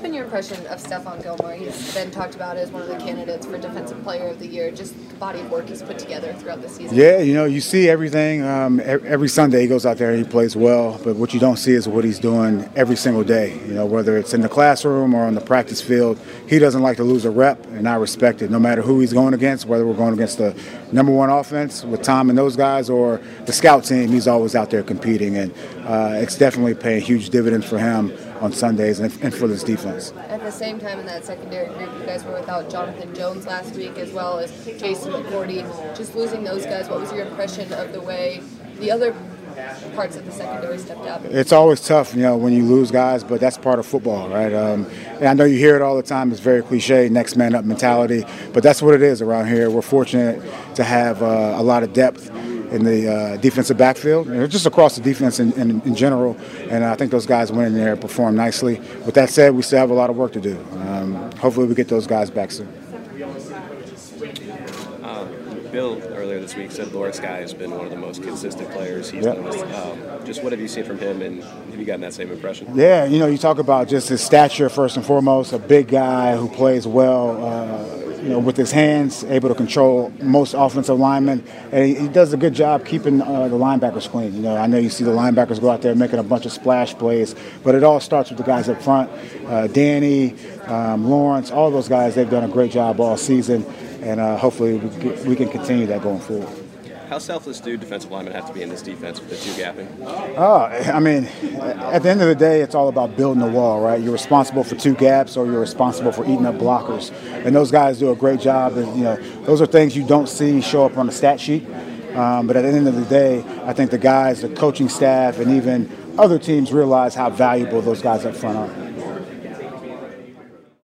been your impression of Stephon Gilmore? He's been talked about as one of the candidates for Defensive Player of the Year. Just the body of work he's put together throughout the season. Yeah, you know, you see everything. Um, every Sunday he goes out there and he plays well, but what you don't see is what he's doing every single day. You know, whether it's in the classroom or on the practice field, he doesn't like to lose a rep, and I respect it. No matter who he's going against, whether we're going against the number one offense with Tom and those guys or the scout team, he's always out there competing, and uh, it's definitely paying huge dividends for him on Sundays and, and for this defense. At the same time, in that secondary group, you guys were without Jonathan Jones last week as well as Jason McCourty. Just losing those guys, what was your impression of the way the other parts of the secondary stepped up? It's always tough, you know, when you lose guys, but that's part of football, right? Um, and I know you hear it all the time. It's very cliche, next man up mentality, but that's what it is around here. We're fortunate to have uh, a lot of depth in the uh, defensive backfield, and just across the defense in, in, in, general. And I think those guys went in there and performed nicely. With that said, we still have a lot of work to do. Um, hopefully, we get those guys back soon. Uh, Bill earlier this week said Lawrence Guy has been one of the most consistent players he's yep. noticed. Um, just what have you seen from him, and have you gotten that same impression? Yeah, you know, you talk about just his stature first and foremost, a big guy who plays well. Uh, you know, with his hands, able to control most offensive linemen, and he, he does a good job keeping uh, the linebackers clean. You know, I know you see the linebackers go out there making a bunch of splash plays, but it all starts with the guys up front. Uh, Danny, um, Lawrence, all those guys, they've done a great job all season, and uh, hopefully we, we can continue that going forward. How selfless do defensive linemen have to be in this defense with the two gapping? Oh, I mean, at the end of the day, it's all about building the wall, right? You're responsible for two gaps, or you're responsible for eating up blockers, and those guys do a great job. And you know, those are things you don't see show up on the stat sheet. Um, but at the end of the day, I think the guys, the coaching staff, and even other teams realize how valuable those guys up front are.